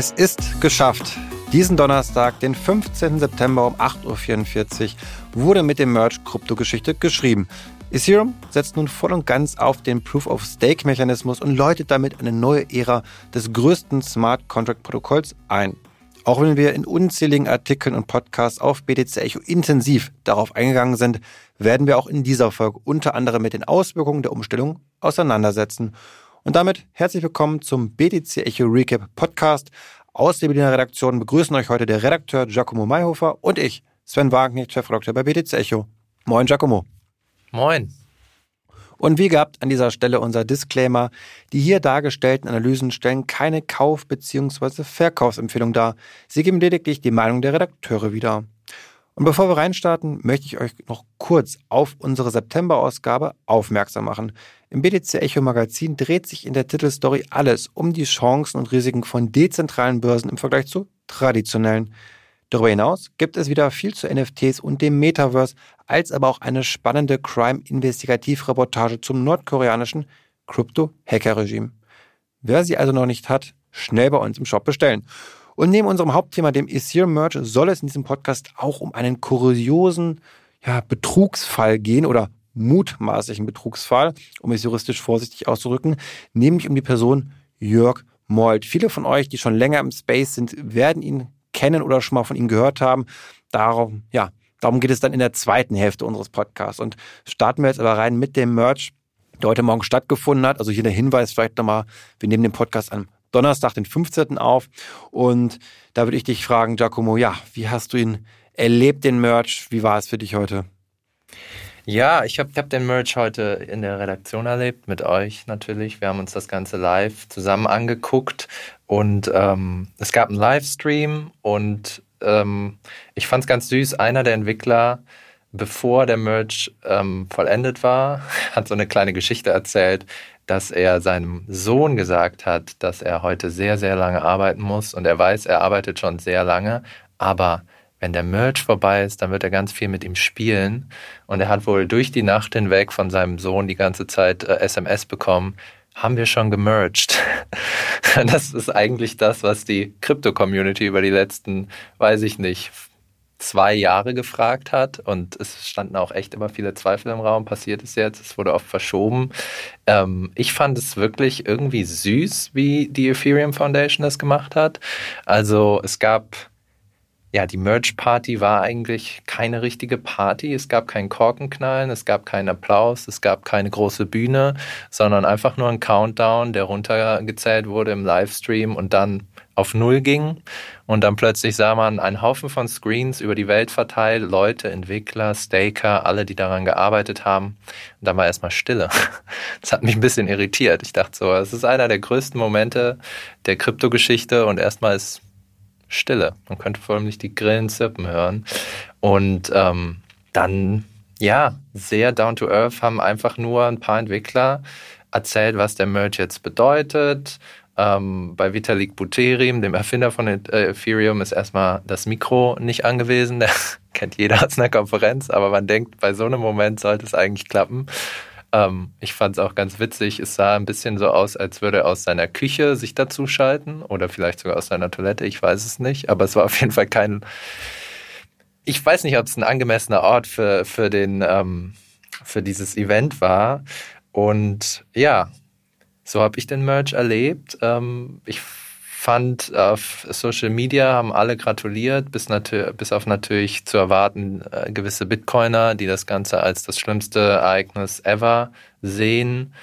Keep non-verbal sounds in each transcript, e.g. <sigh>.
Es ist geschafft. Diesen Donnerstag, den 15. September um 8.44 Uhr, wurde mit dem Merge Kryptogeschichte geschrieben. Ethereum setzt nun voll und ganz auf den Proof-of-Stake-Mechanismus und läutet damit eine neue Ära des größten Smart Contract-Protokolls ein. Auch wenn wir in unzähligen Artikeln und Podcasts auf BTC Echo intensiv darauf eingegangen sind, werden wir auch in dieser Folge unter anderem mit den Auswirkungen der Umstellung auseinandersetzen. Und damit herzlich willkommen zum BTC Echo Recap Podcast. Aus der Berliner Redaktion begrüßen euch heute der Redakteur Giacomo Mayhofer und ich, Sven Wagenknecht, Chefredakteur bei BTC Echo. Moin, Giacomo. Moin. Und wie gehabt an dieser Stelle unser Disclaimer. Die hier dargestellten Analysen stellen keine Kauf- bzw. Verkaufsempfehlung dar. Sie geben lediglich die Meinung der Redakteure wieder. Und bevor wir reinstarten, möchte ich euch noch kurz auf unsere September-Ausgabe aufmerksam machen. Im BTC Echo Magazin dreht sich in der Titelstory alles um die Chancen und Risiken von dezentralen Börsen im Vergleich zu traditionellen. Darüber hinaus gibt es wieder viel zu NFTs und dem Metaverse, als aber auch eine spannende Crime-Investigativreportage zum nordkoreanischen Crypto-Hacker-Regime. Wer sie also noch nicht hat, schnell bei uns im Shop bestellen. Und neben unserem Hauptthema, dem Ethereum-Merch, soll es in diesem Podcast auch um einen kuriosen ja, Betrugsfall gehen oder mutmaßlichen Betrugsfall, um es juristisch vorsichtig auszudrücken, nämlich um die Person Jörg Molt. Viele von euch, die schon länger im Space sind, werden ihn kennen oder schon mal von ihm gehört haben. Darum, ja, darum geht es dann in der zweiten Hälfte unseres Podcasts. Und starten wir jetzt aber rein mit dem Merch, der heute Morgen stattgefunden hat. Also hier der Hinweis vielleicht nochmal, wir nehmen den Podcast am Donnerstag, den 15. auf. Und da würde ich dich fragen, Giacomo, ja, wie hast du ihn erlebt, den Merch? Wie war es für dich heute? Ja, ich habe hab den Merch heute in der Redaktion erlebt, mit euch natürlich. Wir haben uns das Ganze live zusammen angeguckt und ähm, es gab einen Livestream und ähm, ich fand es ganz süß. Einer der Entwickler, bevor der Merch ähm, vollendet war, <laughs> hat so eine kleine Geschichte erzählt, dass er seinem Sohn gesagt hat, dass er heute sehr, sehr lange arbeiten muss und er weiß, er arbeitet schon sehr lange, aber wenn der Merch vorbei ist, dann wird er ganz viel mit ihm spielen. Und er hat wohl durch die Nacht hinweg von seinem Sohn die ganze Zeit äh, SMS bekommen. Haben wir schon gemerged? <laughs> das ist eigentlich das, was die Krypto-Community über die letzten, weiß ich nicht, zwei Jahre gefragt hat. Und es standen auch echt immer viele Zweifel im Raum. Passiert es jetzt? Es wurde oft verschoben. Ähm, ich fand es wirklich irgendwie süß, wie die Ethereum Foundation das gemacht hat. Also es gab ja, die Merch-Party war eigentlich keine richtige Party. Es gab keinen Korkenknallen, es gab keinen Applaus, es gab keine große Bühne, sondern einfach nur ein Countdown, der runtergezählt wurde im Livestream und dann auf Null ging. Und dann plötzlich sah man einen Haufen von Screens über die Welt verteilt, Leute, Entwickler, Staker, alle, die daran gearbeitet haben. Und dann war erstmal Stille. <laughs> Das hat mich ein bisschen irritiert. Ich dachte so, es ist einer der größten Momente der Kryptogeschichte und erstmal ist Stille. Man könnte vor allem nicht die Grillen zirpen hören. Und ähm, dann, ja, sehr down to earth haben einfach nur ein paar Entwickler erzählt, was der Merge jetzt bedeutet. Ähm, bei Vitalik Buterin, dem Erfinder von äh, Ethereum, ist erstmal das Mikro nicht angewiesen. Der <laughs> kennt jeder aus einer Konferenz, aber man denkt, bei so einem Moment sollte es eigentlich klappen. Ähm, ich fand es auch ganz witzig. Es sah ein bisschen so aus, als würde er aus seiner Küche sich dazu schalten oder vielleicht sogar aus seiner Toilette. Ich weiß es nicht. Aber es war auf jeden Fall kein. Ich weiß nicht, ob es ein angemessener Ort für, für, den, ähm, für dieses Event war. Und ja, so habe ich den Merch erlebt. Ähm, ich fand, auf Social Media haben alle gratuliert, bis, bis auf natürlich zu erwarten äh, gewisse Bitcoiner, die das Ganze als das schlimmste Ereignis ever sehen.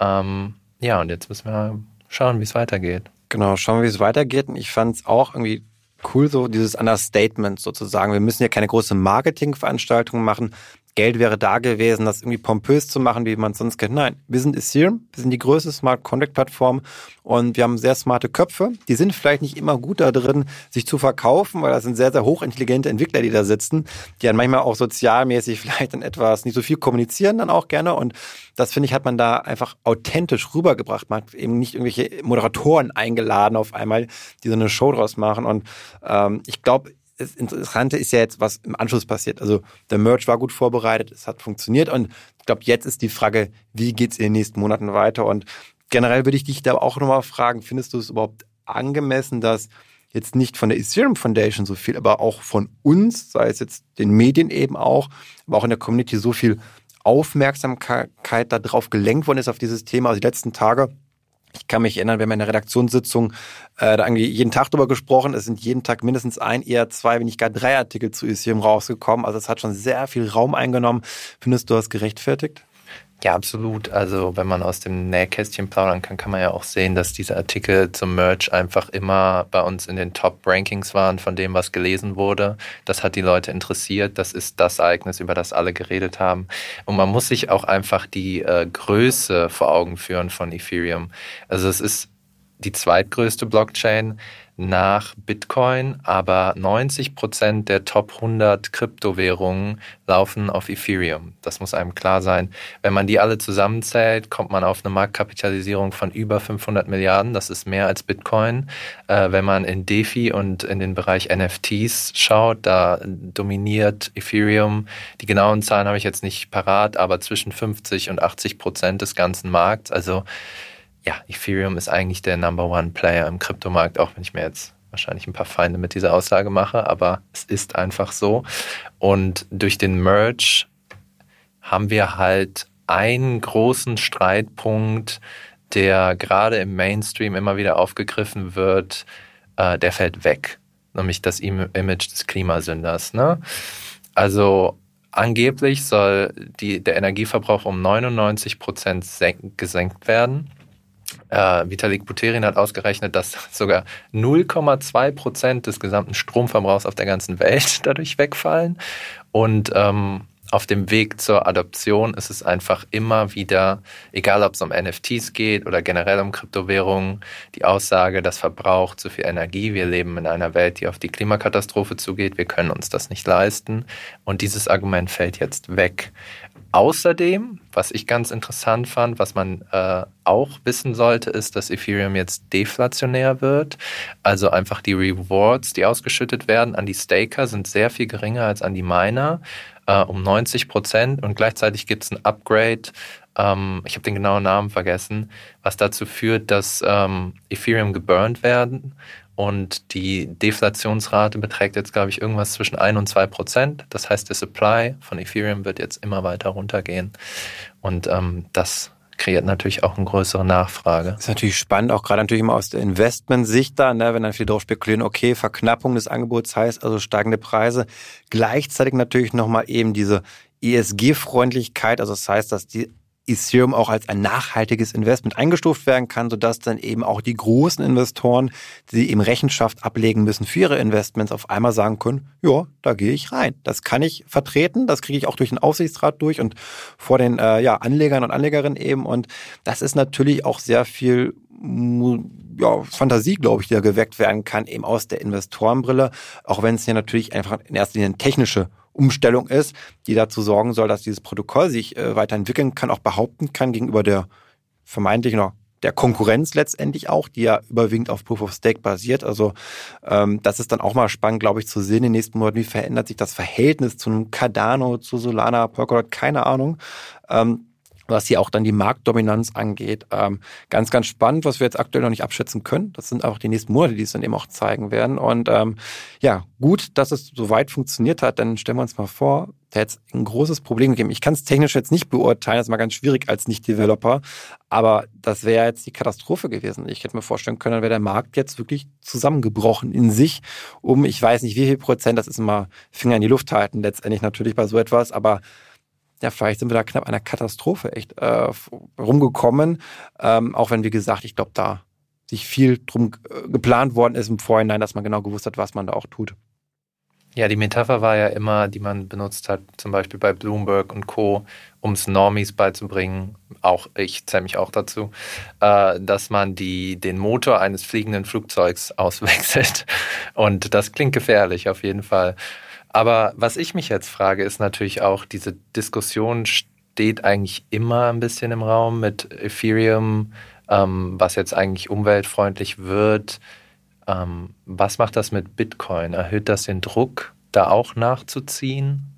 Ähm, ja, und jetzt müssen wir schauen, wie es weitergeht. Genau, schauen wir, wie es weitergeht. Und ich fand es auch irgendwie cool, so dieses Understatement sozusagen. Wir müssen ja keine große Marketingveranstaltung machen. Geld wäre da gewesen, das irgendwie pompös zu machen, wie man es sonst kennt. Nein, wir sind Ethereum, wir sind die größte Smart Contract Plattform und wir haben sehr smarte Köpfe. Die sind vielleicht nicht immer gut da drin, sich zu verkaufen, weil das sind sehr, sehr hochintelligente Entwickler, die da sitzen, die dann manchmal auch sozialmäßig <laughs> vielleicht dann etwas nicht so viel kommunizieren dann auch gerne und das finde ich, hat man da einfach authentisch rübergebracht. Man hat eben nicht irgendwelche Moderatoren eingeladen auf einmal, die so eine Show draus machen und ähm, ich glaube, das Interessante ist ja jetzt, was im Anschluss passiert. Also der Merch war gut vorbereitet, es hat funktioniert und ich glaube, jetzt ist die Frage, wie geht es in den nächsten Monaten weiter? Und generell würde ich dich da auch nochmal fragen, findest du es überhaupt angemessen, dass jetzt nicht von der Ethereum Foundation so viel, aber auch von uns, sei es jetzt den Medien eben auch, aber auch in der Community so viel Aufmerksamkeit darauf gelenkt worden ist auf dieses Thema. Also die letzten Tage ich kann mich erinnern, wir haben in der Redaktionssitzung äh, da irgendwie jeden Tag drüber gesprochen. Es sind jeden Tag mindestens ein, eher zwei, wenn nicht gar drei Artikel zu Ethereum rausgekommen. Also es hat schon sehr viel Raum eingenommen. Findest du das gerechtfertigt? Ja, absolut. Also wenn man aus dem Nähkästchen plaudern kann, kann man ja auch sehen, dass diese Artikel zum Merch einfach immer bei uns in den Top-Rankings waren von dem, was gelesen wurde. Das hat die Leute interessiert. Das ist das Ereignis, über das alle geredet haben. Und man muss sich auch einfach die äh, Größe vor Augen führen von Ethereum. Also es ist die zweitgrößte Blockchain nach Bitcoin, aber 90 Prozent der Top 100 Kryptowährungen laufen auf Ethereum. Das muss einem klar sein. Wenn man die alle zusammenzählt, kommt man auf eine Marktkapitalisierung von über 500 Milliarden. Das ist mehr als Bitcoin. Äh, wenn man in DeFi und in den Bereich NFTs schaut, da dominiert Ethereum. Die genauen Zahlen habe ich jetzt nicht parat, aber zwischen 50 und 80 Prozent des ganzen Markts. Also ja, Ethereum ist eigentlich der Number One Player im Kryptomarkt, auch wenn ich mir jetzt wahrscheinlich ein paar Feinde mit dieser Aussage mache, aber es ist einfach so. Und durch den Merge haben wir halt einen großen Streitpunkt, der gerade im Mainstream immer wieder aufgegriffen wird, äh, der fällt weg, nämlich das Image des Klimasünders. Ne? Also angeblich soll die, der Energieverbrauch um 99 Prozent gesenkt werden. Äh, Vitalik Buterin hat ausgerechnet, dass <laughs> sogar 0,2 Prozent des gesamten Stromverbrauchs auf der ganzen Welt <laughs> dadurch wegfallen. Und ähm, auf dem Weg zur Adoption ist es einfach immer wieder, egal ob es um NFTs geht oder generell um Kryptowährungen, die Aussage, das verbraucht zu viel Energie. Wir leben in einer Welt, die auf die Klimakatastrophe zugeht. Wir können uns das nicht leisten. Und dieses Argument fällt jetzt weg. Außerdem, was ich ganz interessant fand, was man äh, auch wissen sollte, ist, dass Ethereum jetzt deflationär wird. Also einfach die Rewards, die ausgeschüttet werden an die Staker, sind sehr viel geringer als an die Miner, äh, um 90 Prozent. Und gleichzeitig gibt es ein Upgrade, ähm, ich habe den genauen Namen vergessen, was dazu führt, dass ähm, Ethereum geburnt werden und die Deflationsrate beträgt jetzt, glaube ich, irgendwas zwischen 1 und 2 Prozent. Das heißt, der Supply von Ethereum wird jetzt immer weiter runtergehen. Und ähm, das kreiert natürlich auch eine größere Nachfrage. Das ist natürlich spannend, auch gerade natürlich immer aus der Investmentsicht da, ne, wenn dann viele darauf spekulieren, okay, Verknappung des Angebots heißt also steigende Preise. Gleichzeitig natürlich nochmal eben diese ESG-Freundlichkeit, also das heißt, dass die Ethereum auch als ein nachhaltiges Investment eingestuft werden kann, sodass dann eben auch die großen Investoren, die eben Rechenschaft ablegen müssen für ihre Investments, auf einmal sagen können, ja, da gehe ich rein. Das kann ich vertreten, das kriege ich auch durch den Aufsichtsrat durch und vor den äh, ja, Anlegern und Anlegerinnen eben. Und das ist natürlich auch sehr viel ja, Fantasie, glaube ich, die da geweckt werden kann, eben aus der Investorenbrille, auch wenn es ja natürlich einfach in erster Linie technische Umstellung ist, die dazu sorgen soll, dass dieses Protokoll sich äh, weiterentwickeln kann, auch behaupten kann gegenüber der vermeintlich noch der Konkurrenz letztendlich auch, die ja überwiegend auf Proof of Stake basiert. Also ähm, das ist dann auch mal spannend, glaube ich, zu sehen in den nächsten Monaten, wie verändert sich das Verhältnis zu einem Cardano, zu Solana, Polkadot, keine Ahnung. Ähm, was hier auch dann die Marktdominanz angeht. Ähm, ganz, ganz spannend, was wir jetzt aktuell noch nicht abschätzen können. Das sind auch die nächsten Monate, die es dann eben auch zeigen werden. Und ähm, ja, gut, dass es so weit funktioniert hat, dann stellen wir uns mal vor, da hätte es ein großes Problem gegeben. Ich kann es technisch jetzt nicht beurteilen, das ist mal ganz schwierig als Nicht-Developer, aber das wäre jetzt die Katastrophe gewesen. Ich hätte mir vorstellen können, dann wäre der Markt jetzt wirklich zusammengebrochen in sich, um ich weiß nicht wie viel Prozent, das ist immer Finger in die Luft halten, letztendlich natürlich bei so etwas, aber ja, vielleicht sind wir da knapp einer Katastrophe echt äh, rumgekommen. Ähm, auch wenn, wie gesagt, ich glaube, da sich viel drum äh, geplant worden ist im Vorhinein, dass man genau gewusst hat, was man da auch tut. Ja, die Metapher war ja immer, die man benutzt hat, zum Beispiel bei Bloomberg und Co., um es Normies beizubringen, auch ich zähle mich auch dazu, äh, dass man die, den Motor eines fliegenden Flugzeugs <laughs> auswechselt. Und das klingt gefährlich auf jeden Fall. Aber was ich mich jetzt frage, ist natürlich auch, diese Diskussion steht eigentlich immer ein bisschen im Raum mit Ethereum, ähm, was jetzt eigentlich umweltfreundlich wird. Ähm, was macht das mit Bitcoin? Erhöht das den Druck, da auch nachzuziehen?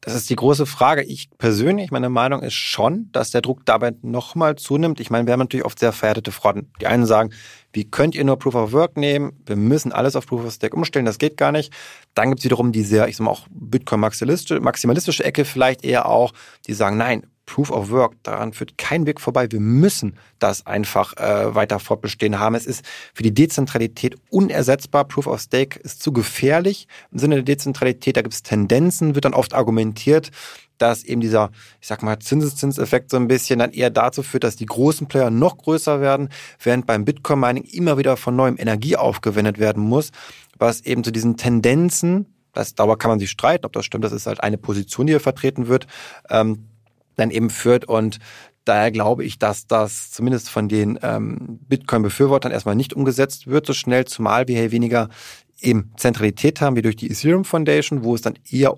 Das ist die große Frage. Ich persönlich, meine Meinung ist schon, dass der Druck dabei nochmal zunimmt. Ich meine, wir haben natürlich oft sehr verhärtete Fronten. Die einen sagen, wie könnt ihr nur Proof of Work nehmen? Wir müssen alles auf Proof of Stake umstellen, das geht gar nicht. Dann gibt es wiederum die sehr, ich sag mal auch Bitcoin-maximalistische maximalistische Ecke vielleicht eher auch, die sagen, nein, Proof of Work, daran führt kein Weg vorbei. Wir müssen das einfach äh, weiter fortbestehen haben. Es ist für die Dezentralität unersetzbar. Proof of Stake ist zu gefährlich im Sinne der Dezentralität. Da gibt es Tendenzen, wird dann oft argumentiert, dass eben dieser, ich sag mal, Zinseszinseffekt so ein bisschen dann eher dazu führt, dass die großen Player noch größer werden, während beim Bitcoin-Mining immer wieder von neuem Energie aufgewendet werden muss, was eben zu diesen Tendenzen, das, darüber kann man sich streiten, ob das stimmt, das ist halt eine Position, die hier vertreten wird, ähm, dann eben führt. Und daher glaube ich, dass das zumindest von den ähm, Bitcoin-Befürwortern erstmal nicht umgesetzt wird so schnell, zumal wir hier weniger eben Zentralität haben wie durch die Ethereum Foundation, wo es dann eher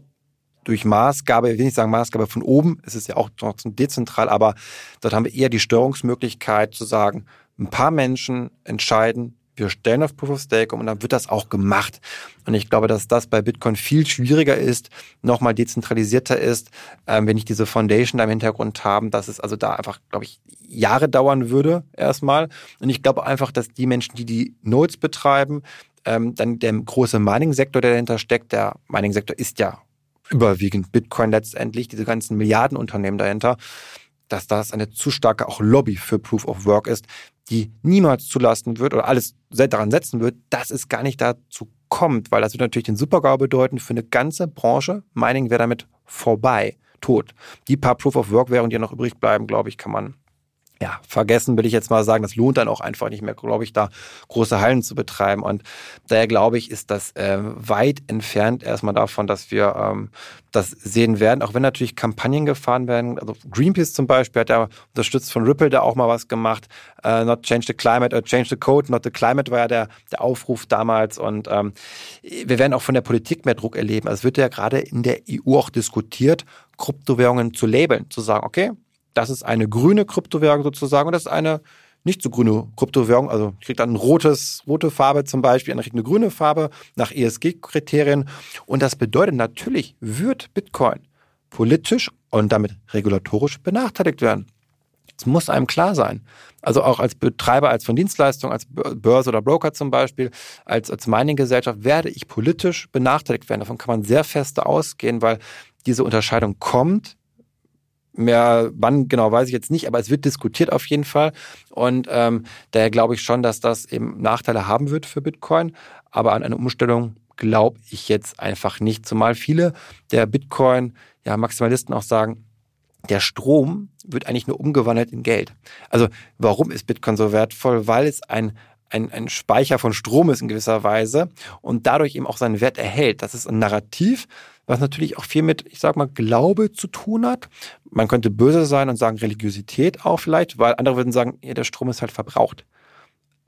durch Maßgabe, ich will nicht sagen Maßgabe von oben, es ist ja auch trotzdem dezentral, aber dort haben wir eher die Steuerungsmöglichkeit zu sagen, ein paar Menschen entscheiden, wir stellen auf Proof of Stake um und dann wird das auch gemacht. Und ich glaube, dass das bei Bitcoin viel schwieriger ist, nochmal dezentralisierter ist, ähm, wenn ich diese Foundation da im Hintergrund haben, dass es also da einfach, glaube ich, Jahre dauern würde erstmal. Und ich glaube einfach, dass die Menschen, die die Nodes betreiben, ähm, dann der große Mining-Sektor, der dahinter steckt, der Mining-Sektor ist ja überwiegend Bitcoin letztendlich, diese ganzen Milliardenunternehmen dahinter, dass das eine zu starke auch Lobby für Proof of Work ist, die niemals zulassen wird oder alles daran setzen wird, dass es gar nicht dazu kommt, weil das wird natürlich den Supergau bedeuten für eine ganze Branche. Mining wäre damit vorbei, tot. Die paar Proof of Work Währungen, die noch übrig bleiben, glaube ich, kann man ja, vergessen will ich jetzt mal sagen, das lohnt dann auch einfach nicht mehr, glaube ich, da große Hallen zu betreiben. Und daher glaube ich, ist das äh, weit entfernt erstmal davon, dass wir ähm, das sehen werden, auch wenn natürlich Kampagnen gefahren werden. Also Greenpeace zum Beispiel hat ja unterstützt von Ripple da auch mal was gemacht. Uh, not change the climate, or change the code, not the climate war ja der, der Aufruf damals. Und ähm, wir werden auch von der Politik mehr Druck erleben. Also es wird ja gerade in der EU auch diskutiert, Kryptowährungen zu labeln, zu sagen, okay, das ist eine grüne Kryptowährung sozusagen und das ist eine nicht so grüne Kryptowährung. Also kriegt dann rotes, rote Farbe zum Beispiel, eine kriegt eine grüne Farbe nach ESG-Kriterien. Und das bedeutet natürlich, wird Bitcoin politisch und damit regulatorisch benachteiligt werden. Das muss einem klar sein. Also auch als Betreiber, als von Dienstleistungen, als Börse oder Broker zum Beispiel, als, als Mining-Gesellschaft werde ich politisch benachteiligt werden. Davon kann man sehr feste ausgehen, weil diese Unterscheidung kommt Mehr, wann genau weiß ich jetzt nicht, aber es wird diskutiert auf jeden Fall. Und ähm, daher glaube ich schon, dass das eben Nachteile haben wird für Bitcoin. Aber an eine Umstellung glaube ich jetzt einfach nicht. Zumal viele der Bitcoin, ja, auch sagen, der Strom wird eigentlich nur umgewandelt in Geld. Also warum ist Bitcoin so wertvoll? Weil es ein ein, ein Speicher von Strom ist in gewisser Weise und dadurch eben auch seinen Wert erhält. Das ist ein Narrativ, was natürlich auch viel mit, ich sag mal, Glaube zu tun hat. Man könnte böse sein und sagen Religiosität auch vielleicht, weil andere würden sagen, ja, der Strom ist halt verbraucht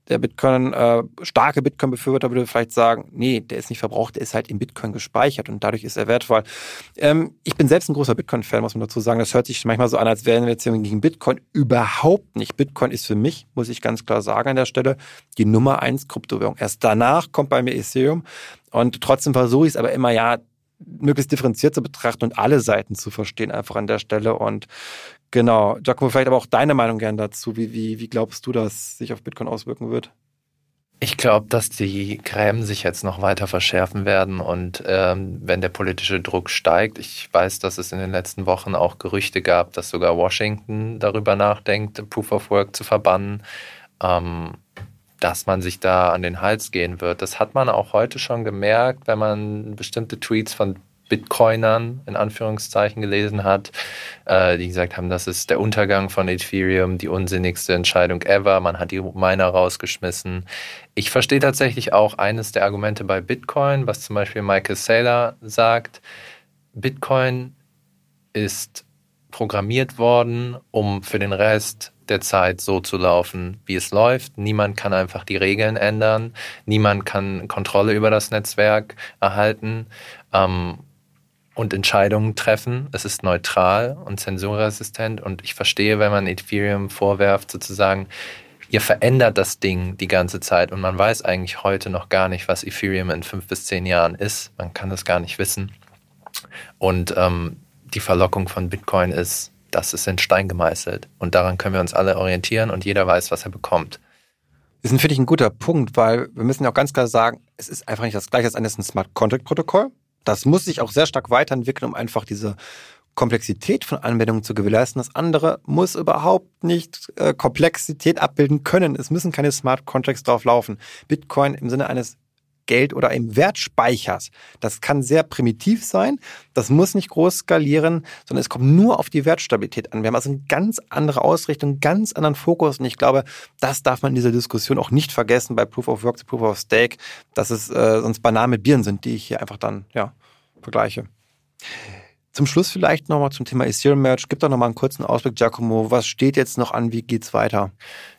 der Bitcoin, äh, starke Bitcoin-Befürworter würde vielleicht sagen, nee, der ist nicht verbraucht, der ist halt in Bitcoin gespeichert und dadurch ist er wertvoll. Ähm, ich bin selbst ein großer Bitcoin-Fan, muss man dazu sagen. Das hört sich manchmal so an, als wären wir jetzt gegen Bitcoin. Überhaupt nicht. Bitcoin ist für mich, muss ich ganz klar sagen an der Stelle, die Nummer eins Kryptowährung. Erst danach kommt bei mir Ethereum und trotzdem versuche ich es aber immer, ja, möglichst differenziert zu betrachten und alle Seiten zu verstehen einfach an der Stelle und Genau. Giacomo, vielleicht aber auch deine Meinung gern dazu. Wie, wie, wie glaubst du, dass sich auf Bitcoin auswirken wird? Ich glaube, dass die Gräben sich jetzt noch weiter verschärfen werden und ähm, wenn der politische Druck steigt, ich weiß, dass es in den letzten Wochen auch Gerüchte gab, dass sogar Washington darüber nachdenkt, Proof of Work zu verbannen, ähm, dass man sich da an den Hals gehen wird. Das hat man auch heute schon gemerkt, wenn man bestimmte Tweets von Bitcoinern in Anführungszeichen gelesen hat, äh, die gesagt haben, das ist der Untergang von Ethereum, die unsinnigste Entscheidung ever. Man hat die Miner rausgeschmissen. Ich verstehe tatsächlich auch eines der Argumente bei Bitcoin, was zum Beispiel Michael Saylor sagt. Bitcoin ist programmiert worden, um für den Rest der Zeit so zu laufen, wie es läuft. Niemand kann einfach die Regeln ändern. Niemand kann Kontrolle über das Netzwerk erhalten. Ähm, und Entscheidungen treffen. Es ist neutral und zensurresistent und ich verstehe, wenn man Ethereum vorwerft, sozusagen, ihr verändert das Ding die ganze Zeit und man weiß eigentlich heute noch gar nicht, was Ethereum in fünf bis zehn Jahren ist. Man kann das gar nicht wissen. Und ähm, die Verlockung von Bitcoin ist, das ist in Stein gemeißelt. Und daran können wir uns alle orientieren und jeder weiß, was er bekommt. Das ist, finde ich, ein guter Punkt, weil wir müssen ja auch ganz klar sagen, es ist einfach nicht das gleiche als ein Smart Contract Protokoll. Das muss sich auch sehr stark weiterentwickeln, um einfach diese Komplexität von Anwendungen zu gewährleisten. Das andere muss überhaupt nicht äh, Komplexität abbilden können. Es müssen keine Smart Contracts drauf laufen. Bitcoin im Sinne eines Geld oder im Wertspeichers. Das kann sehr primitiv sein. Das muss nicht groß skalieren, sondern es kommt nur auf die Wertstabilität an. Wir haben also eine ganz andere Ausrichtung, einen ganz anderen Fokus. Und ich glaube, das darf man in dieser Diskussion auch nicht vergessen bei Proof of Work zu Proof of Stake, dass es äh, sonst Bananen mit Bieren sind, die ich hier einfach dann ja, vergleiche. Zum Schluss vielleicht nochmal zum Thema Ethereum Merge. Gib doch nochmal einen kurzen Ausblick, Giacomo. Was steht jetzt noch an? Wie geht's weiter?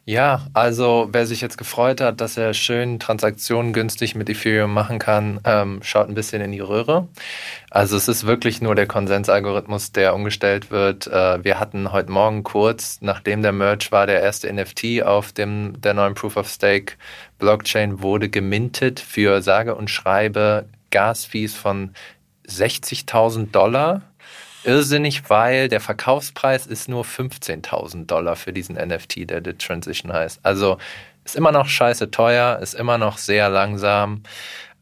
Ja, also wer sich jetzt gefreut hat, dass er schön Transaktionen günstig mit Ethereum machen kann, ähm, schaut ein bisschen in die Röhre. Also es ist wirklich nur der Konsensalgorithmus, der umgestellt wird. Äh, wir hatten heute Morgen kurz, nachdem der Merge war, der erste NFT auf dem der neuen Proof of Stake Blockchain wurde gemintet für sage und schreibe Gasfees von 60.000 Dollar. Irrsinnig, weil der Verkaufspreis ist nur 15.000 Dollar für diesen NFT, der The Transition heißt. Also ist immer noch scheiße teuer, ist immer noch sehr langsam.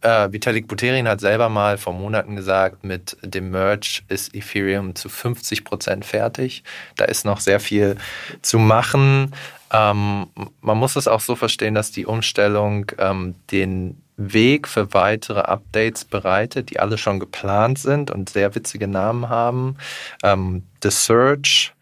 Äh, Vitalik Buterin hat selber mal vor Monaten gesagt, mit dem Merge ist Ethereum zu 50 Prozent fertig. Da ist noch sehr viel zu machen. Ähm, man muss es auch so verstehen, dass die Umstellung ähm, den Weg für weitere Updates bereitet, die alle schon geplant sind und sehr witzige Namen haben. Ähm, The Search,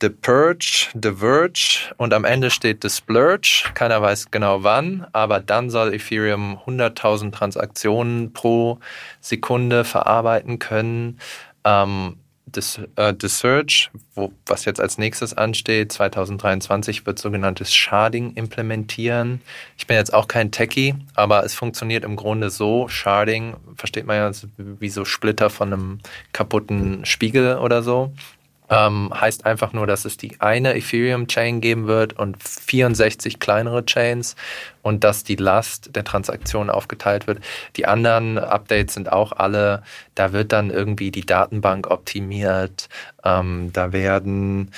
The Purge, The Verge und am Ende steht The Splurge. Keiner weiß genau wann, aber dann soll Ethereum 100.000 Transaktionen pro Sekunde verarbeiten können. Ähm, äh, The Search, wo, was jetzt als nächstes ansteht, 2023 wird sogenanntes Sharding implementieren. Ich bin jetzt auch kein Techie, aber es funktioniert im Grunde so. Sharding versteht man ja wie so Splitter von einem kaputten Spiegel oder so. Ähm, heißt einfach nur, dass es die eine Ethereum-Chain geben wird und 64 kleinere Chains und dass die Last der Transaktion aufgeteilt wird. Die anderen Updates sind auch alle, da wird dann irgendwie die Datenbank optimiert, ähm, da werden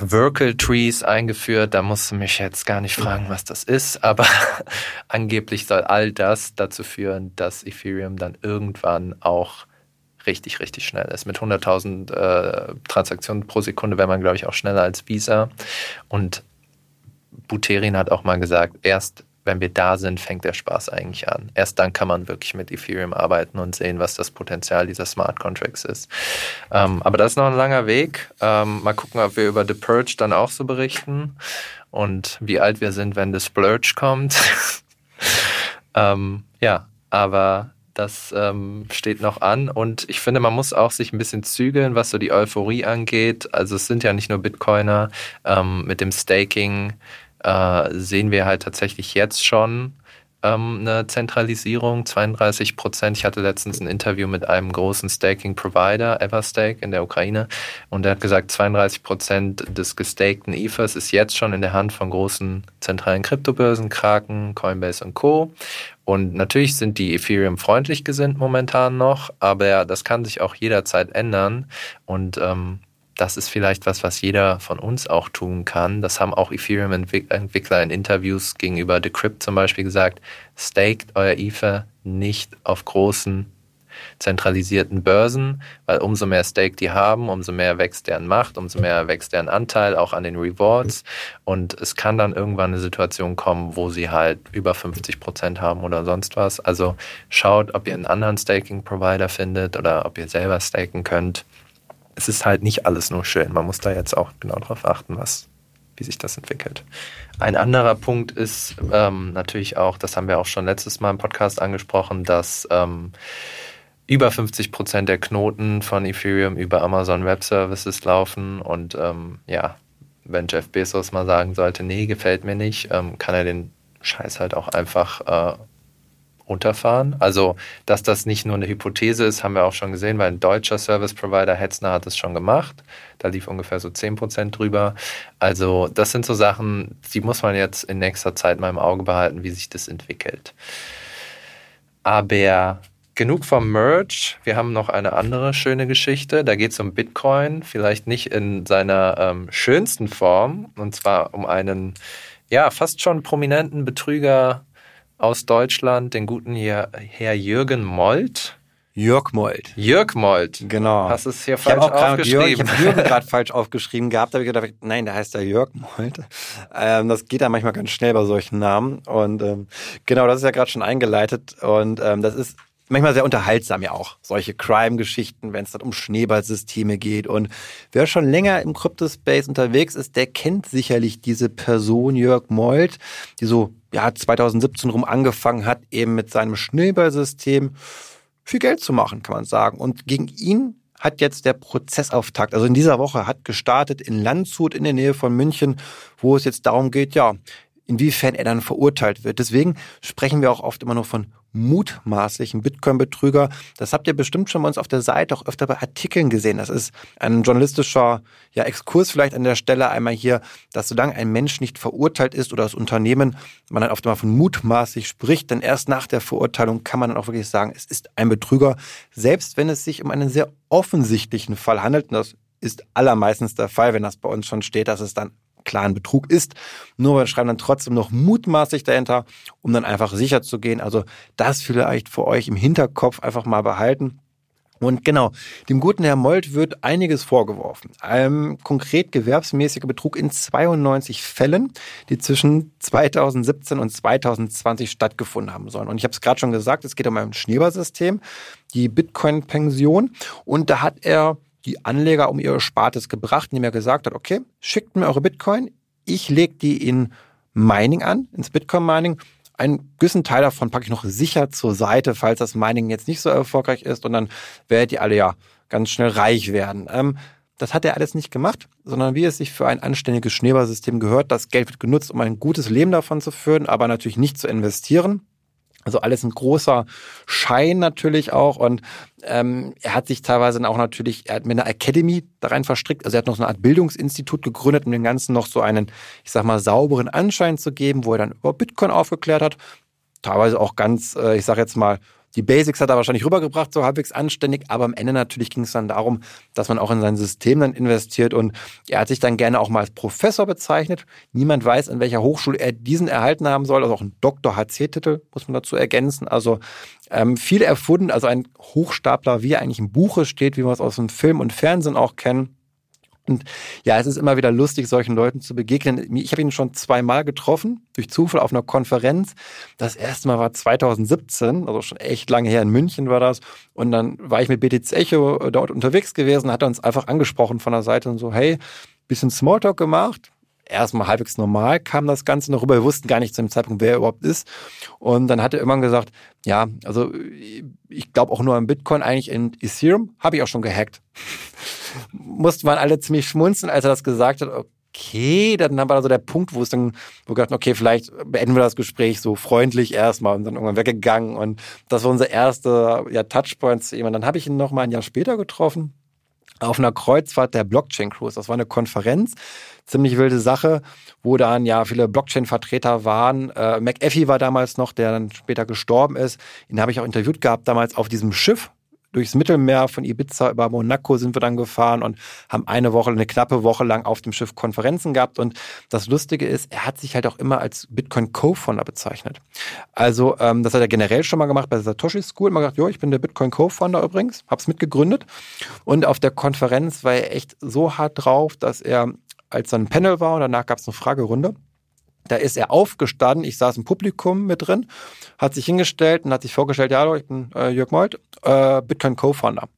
Workel Trees eingeführt. Da musst du mich jetzt gar nicht fragen, was das ist, aber <laughs> angeblich soll all das dazu führen, dass Ethereum dann irgendwann auch richtig, richtig schnell ist. Mit 100.000 äh, Transaktionen pro Sekunde wäre man, glaube ich, auch schneller als Visa. Und Buterin hat auch mal gesagt, erst wenn wir da sind, fängt der Spaß eigentlich an. Erst dann kann man wirklich mit Ethereum arbeiten und sehen, was das Potenzial dieser Smart Contracts ist. Ähm, aber das ist noch ein langer Weg. Ähm, mal gucken, ob wir über The Purge dann auch so berichten und wie alt wir sind, wenn The Splurge kommt. <laughs> ähm, ja, aber das ähm, steht noch an und ich finde, man muss auch sich ein bisschen zügeln, was so die Euphorie angeht. Also es sind ja nicht nur Bitcoiner. Ähm, mit dem Staking äh, sehen wir halt tatsächlich jetzt schon ähm, eine Zentralisierung, 32 Prozent. Ich hatte letztens ein Interview mit einem großen Staking-Provider, Everstake in der Ukraine, und der hat gesagt, 32 Prozent des gestakten Ethers ist jetzt schon in der Hand von großen zentralen Kryptobörsen, Kraken, Coinbase und Co. Und natürlich sind die Ethereum freundlich gesinnt momentan noch, aber das kann sich auch jederzeit ändern. Und ähm, das ist vielleicht was, was jeder von uns auch tun kann. Das haben auch Ethereum-Entwickler in Interviews gegenüber Decrypt zum Beispiel gesagt. Staked euer Ether nicht auf großen zentralisierten Börsen, weil umso mehr Stake die haben, umso mehr wächst deren Macht, umso mehr wächst deren Anteil auch an den Rewards. Und es kann dann irgendwann eine Situation kommen, wo sie halt über 50 Prozent haben oder sonst was. Also schaut, ob ihr einen anderen Staking-Provider findet oder ob ihr selber staken könnt es ist halt nicht alles nur schön. Man muss da jetzt auch genau darauf achten, was, wie sich das entwickelt. Ein anderer Punkt ist ähm, natürlich auch, das haben wir auch schon letztes Mal im Podcast angesprochen, dass ähm, über 50 Prozent der Knoten von Ethereum über Amazon Web Services laufen und ähm, ja, wenn Jeff Bezos mal sagen sollte, nee, gefällt mir nicht, ähm, kann er den Scheiß halt auch einfach äh, runterfahren. Also, dass das nicht nur eine Hypothese ist, haben wir auch schon gesehen, weil ein deutscher Service Provider, Hetzner, hat es schon gemacht. Da lief ungefähr so 10% drüber. Also, das sind so Sachen, die muss man jetzt in nächster Zeit mal im Auge behalten, wie sich das entwickelt. Aber genug vom Merch. Wir haben noch eine andere schöne Geschichte. Da geht es um Bitcoin, vielleicht nicht in seiner ähm, schönsten Form, und zwar um einen, ja, fast schon prominenten Betrüger aus Deutschland, den guten Herr Jürgen Molt. Jörg Molt. Jörg Molt. Genau. Hast es hier falsch aufgeschrieben? Jörg, ich habe Jürgen gerade <laughs> falsch aufgeschrieben gehabt. Da habe ich gedacht, nein, der heißt ja Jörg Molt. Ähm, das geht ja manchmal ganz schnell bei solchen Namen. Und ähm, genau, das ist ja gerade schon eingeleitet. Und ähm, das ist manchmal sehr unterhaltsam ja auch. Solche Crime-Geschichten, wenn es dann um Schneeballsysteme geht. Und wer schon länger im Cryptospace unterwegs ist, der kennt sicherlich diese Person Jörg Molt, die so ja 2017 rum angefangen hat, eben mit seinem Schneeballsystem viel Geld zu machen, kann man sagen. Und gegen ihn hat jetzt der Prozessauftakt, also in dieser Woche hat gestartet in Landshut in der Nähe von München, wo es jetzt darum geht, ja, inwiefern er dann verurteilt wird. Deswegen sprechen wir auch oft immer nur von mutmaßlichen Bitcoin-Betrüger. Das habt ihr bestimmt schon bei uns auf der Seite auch öfter bei Artikeln gesehen. Das ist ein journalistischer ja, Exkurs vielleicht an der Stelle einmal hier, dass solange ein Mensch nicht verurteilt ist oder das Unternehmen, man dann oft mal von mutmaßlich spricht, denn erst nach der Verurteilung kann man dann auch wirklich sagen, es ist ein Betrüger, selbst wenn es sich um einen sehr offensichtlichen Fall handelt. Und das ist allermeistens der Fall, wenn das bei uns schon steht, dass es dann klaren Betrug ist. Nur wir schreiben dann trotzdem noch mutmaßlich dahinter, um dann einfach sicher zu gehen. Also das vielleicht für euch im Hinterkopf einfach mal behalten. Und genau, dem guten Herr Molt wird einiges vorgeworfen. Ähm, konkret gewerbsmäßiger Betrug in 92 Fällen, die zwischen 2017 und 2020 stattgefunden haben sollen. Und ich habe es gerade schon gesagt, es geht um ein Schneeballsystem, die Bitcoin-Pension. Und da hat er die Anleger um ihr Erspartes gebracht, indem er gesagt hat, okay, schickt mir eure Bitcoin, ich lege die in Mining an, ins Bitcoin-Mining. Einen gewissen Teil davon packe ich noch sicher zur Seite, falls das Mining jetzt nicht so erfolgreich ist und dann werdet ihr alle ja ganz schnell reich werden. Ähm, das hat er alles nicht gemacht, sondern wie es sich für ein anständiges Schneeballsystem gehört, das Geld wird genutzt, um ein gutes Leben davon zu führen, aber natürlich nicht zu investieren. Also alles ein großer Schein natürlich auch. Und ähm, er hat sich teilweise dann auch natürlich, er hat mit einer Academy da rein verstrickt. Also er hat noch so eine Art Bildungsinstitut gegründet, um dem Ganzen noch so einen, ich sag mal, sauberen Anschein zu geben, wo er dann über Bitcoin aufgeklärt hat. Teilweise auch ganz, äh, ich sag jetzt mal, die Basics hat er wahrscheinlich rübergebracht, so halbwegs anständig, aber am Ende natürlich ging es dann darum, dass man auch in sein System dann investiert und er hat sich dann gerne auch mal als Professor bezeichnet. Niemand weiß, an welcher Hochschule er diesen erhalten haben soll, also auch ein Doktor-HC-Titel muss man dazu ergänzen. Also ähm, viel erfunden, also ein Hochstapler, wie er eigentlich im Buche steht, wie wir es aus dem Film und Fernsehen auch kennen. Und ja, es ist immer wieder lustig, solchen Leuten zu begegnen. Ich habe ihn schon zweimal getroffen, durch Zufall auf einer Konferenz. Das erste Mal war 2017, also schon echt lange her in München war das. Und dann war ich mit BTC Echo dort unterwegs gewesen, hat er uns einfach angesprochen von der Seite und so, hey, bisschen Smalltalk gemacht, erstmal halbwegs normal kam das Ganze noch rüber. Wir wussten gar nicht zu dem Zeitpunkt, wer er überhaupt ist. Und dann hat er irgendwann gesagt, ja, also ich glaube auch nur an Bitcoin, eigentlich in Ethereum habe ich auch schon gehackt. <laughs> Mussten wir alle ziemlich schmunzeln, als er das gesagt hat. Okay, dann war da so der Punkt, wo es dann, wo wir gedacht, okay, vielleicht beenden wir das Gespräch so freundlich erstmal und dann irgendwann weggegangen. Und das war unser erster ja, Touchpoint zu ihm. Und dann habe ich ihn noch mal ein Jahr später getroffen auf einer Kreuzfahrt der Blockchain Cruise. Das war eine Konferenz, ziemlich wilde Sache, wo dann ja viele Blockchain-Vertreter waren. Äh, McAfee war damals noch, der dann später gestorben ist. Ihn habe ich auch interviewt gehabt damals auf diesem Schiff, durchs Mittelmeer von Ibiza über Monaco sind wir dann gefahren und haben eine Woche, eine knappe Woche lang auf dem Schiff Konferenzen gehabt. Und das Lustige ist, er hat sich halt auch immer als Bitcoin Co-Founder bezeichnet. Also ähm, das hat er generell schon mal gemacht bei Satoshi School. Man gesagt, jo, ich bin der Bitcoin Co-Founder übrigens, hab's mitgegründet. Und auf der Konferenz war er echt so hart drauf, dass er als dann ein Panel war und danach gab es eine Fragerunde da ist er aufgestanden, ich saß im Publikum mit drin, hat sich hingestellt und hat sich vorgestellt, ja, hallo, ich bin äh, Jörg Molt, äh, Bitcoin Co-Founder.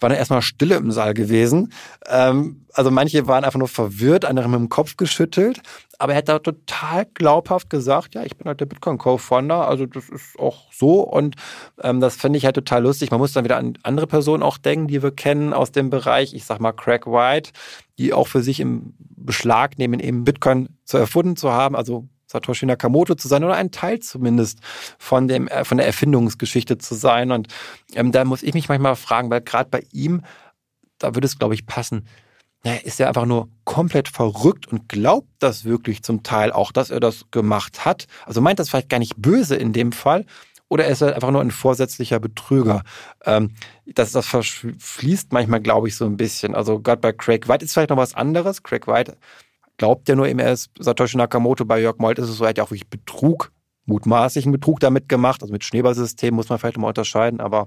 War dann erstmal Stille im Saal gewesen. Ähm, also manche waren einfach nur verwirrt, andere haben mit dem Kopf geschüttelt. Aber er hat da total glaubhaft gesagt, ja, ich bin halt der Bitcoin-Co-Founder, also das ist auch so. Und ähm, das finde ich halt total lustig. Man muss dann wieder an andere Personen auch denken, die wir kennen aus dem Bereich. Ich sag mal Craig White, die auch für sich im Beschlag nehmen, eben Bitcoin zu erfunden zu haben, also Satoshi Nakamoto zu sein oder ein Teil zumindest von dem äh, von der Erfindungsgeschichte zu sein. Und ähm, da muss ich mich manchmal fragen, weil gerade bei ihm, da würde es, glaube ich, passen. Naja, ist er einfach nur komplett verrückt und glaubt das wirklich zum Teil auch, dass er das gemacht hat. Also meint das vielleicht gar nicht böse in dem Fall. oder ist er einfach nur ein vorsätzlicher Betrüger? Ähm, das, das verschließt manchmal, glaube ich, so ein bisschen. Also gerade bei Craig White ist vielleicht noch was anderes. Craig White glaubt ja nur immer, er ist Satoshi Nakamoto. Bei Jörg Molt ist es so, er hat ja auch wirklich Betrug, mutmaßlichen Betrug damit gemacht. Also mit Schneeballsystem muss man vielleicht mal unterscheiden, aber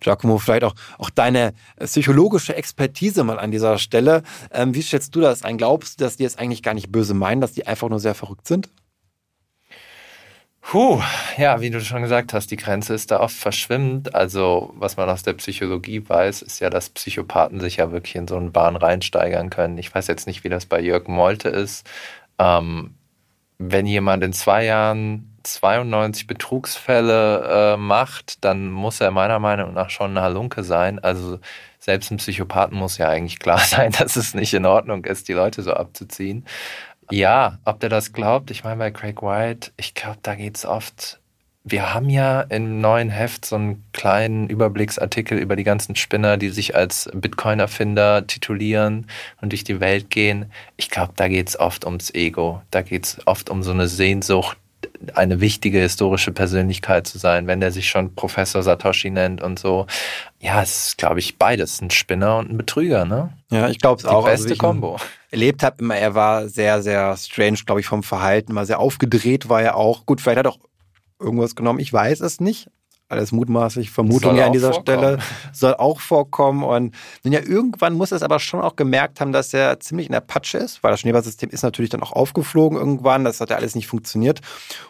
Giacomo, vielleicht auch, auch deine psychologische Expertise mal an dieser Stelle. Ähm, wie schätzt du das ein? Glaubst du, dass die jetzt eigentlich gar nicht böse meinen, dass die einfach nur sehr verrückt sind? Puh, ja, wie du schon gesagt hast, die Grenze ist da oft verschwimmend. Also, was man aus der Psychologie weiß, ist ja, dass Psychopathen sich ja wirklich in so einen Bahn reinsteigern können. Ich weiß jetzt nicht, wie das bei Jörg Molte ist. Ähm, wenn jemand in zwei Jahren 92 Betrugsfälle äh, macht, dann muss er meiner Meinung nach schon eine Halunke sein. Also selbst ein Psychopathen muss ja eigentlich klar <laughs> sein, dass es nicht in Ordnung ist, die Leute so abzuziehen. Ja, ob der das glaubt, ich meine bei Craig White, ich glaube, da geht es oft. Wir haben ja im neuen Heft so einen kleinen Überblicksartikel über die ganzen Spinner, die sich als Bitcoin-Erfinder titulieren und durch die Welt gehen. Ich glaube, da geht es oft ums Ego. Da geht es oft um so eine Sehnsucht, eine wichtige historische Persönlichkeit zu sein, wenn der sich schon Professor Satoshi nennt und so. Ja, es ist, glaube ich, beides, ein Spinner und ein Betrüger, ne? Ja, ich glaube es auch. Die beste also, Kombo. Erlebt habe immer, er war sehr, sehr strange, glaube ich, vom Verhalten, war sehr aufgedreht, war er auch. Gut, vielleicht hat er auch irgendwas genommen, ich weiß es nicht alles mutmaßlich, Vermutung ja an dieser vorkommen. Stelle, soll auch vorkommen. Und ja, irgendwann muss es aber schon auch gemerkt haben, dass er ziemlich in der Patsche ist, weil das Schneeballsystem ist natürlich dann auch aufgeflogen irgendwann. Das hat ja alles nicht funktioniert.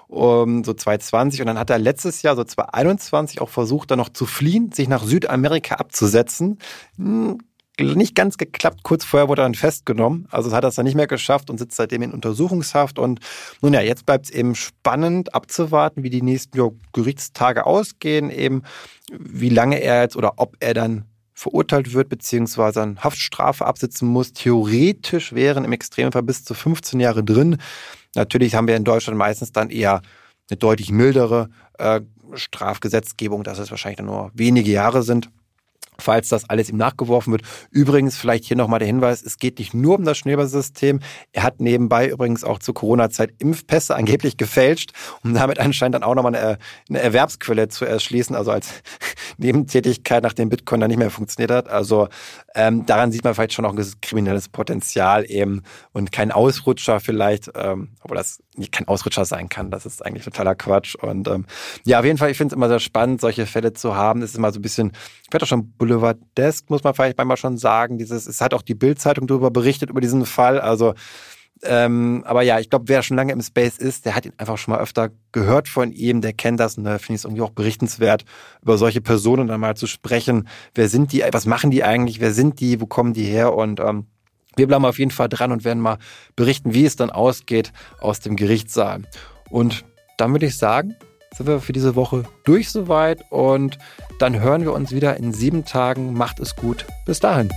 Um, so 2020. Und dann hat er letztes Jahr, so 2021, auch versucht, dann noch zu fliehen, sich nach Südamerika abzusetzen. Hm, nicht ganz geklappt. Kurz vorher wurde er dann festgenommen. Also hat er es dann nicht mehr geschafft und sitzt seitdem in Untersuchungshaft. Und nun ja, jetzt bleibt es eben spannend abzuwarten, wie die nächsten ja, Gerichtstage ausgehen, eben wie lange er jetzt oder ob er dann verurteilt wird, beziehungsweise eine Haftstrafe absitzen muss. Theoretisch wären im Extremfall bis zu 15 Jahre drin. Natürlich haben wir in Deutschland meistens dann eher eine deutlich mildere äh, Strafgesetzgebung, dass es wahrscheinlich nur wenige Jahre sind falls das alles ihm nachgeworfen wird. Übrigens, vielleicht hier nochmal der Hinweis, es geht nicht nur um das Schneeballsystem. Er hat nebenbei übrigens auch zur Corona-Zeit Impfpässe <laughs> angeblich gefälscht, um damit anscheinend dann auch nochmal eine, Erwerbsquelle zu erschließen, also als <laughs> Nebentätigkeit, nachdem Bitcoin dann nicht mehr funktioniert hat. Also ähm, daran sieht man vielleicht schon auch ein kriminelles Potenzial eben und kein Ausrutscher vielleicht, ähm, obwohl das nicht kein Ausrutscher sein kann. Das ist eigentlich totaler Quatsch. Und ähm, ja, auf jeden Fall, ich finde es immer sehr spannend, solche Fälle zu haben. Es ist immer so ein bisschen, vielleicht auch schon Boulevardesk, muss man vielleicht manchmal schon sagen. Dieses, es hat auch die Bildzeitung darüber berichtet, über diesen Fall. Also ähm, aber ja, ich glaube, wer schon lange im Space ist, der hat ihn einfach schon mal öfter gehört von ihm, der kennt das und da finde ich es irgendwie auch berichtenswert, über solche Personen dann mal zu sprechen. Wer sind die, was machen die eigentlich, wer sind die, wo kommen die her und ähm, wir bleiben auf jeden Fall dran und werden mal berichten, wie es dann ausgeht aus dem Gerichtssaal. Und dann würde ich sagen, sind wir für diese Woche durch soweit und dann hören wir uns wieder in sieben Tagen. Macht es gut. Bis dahin.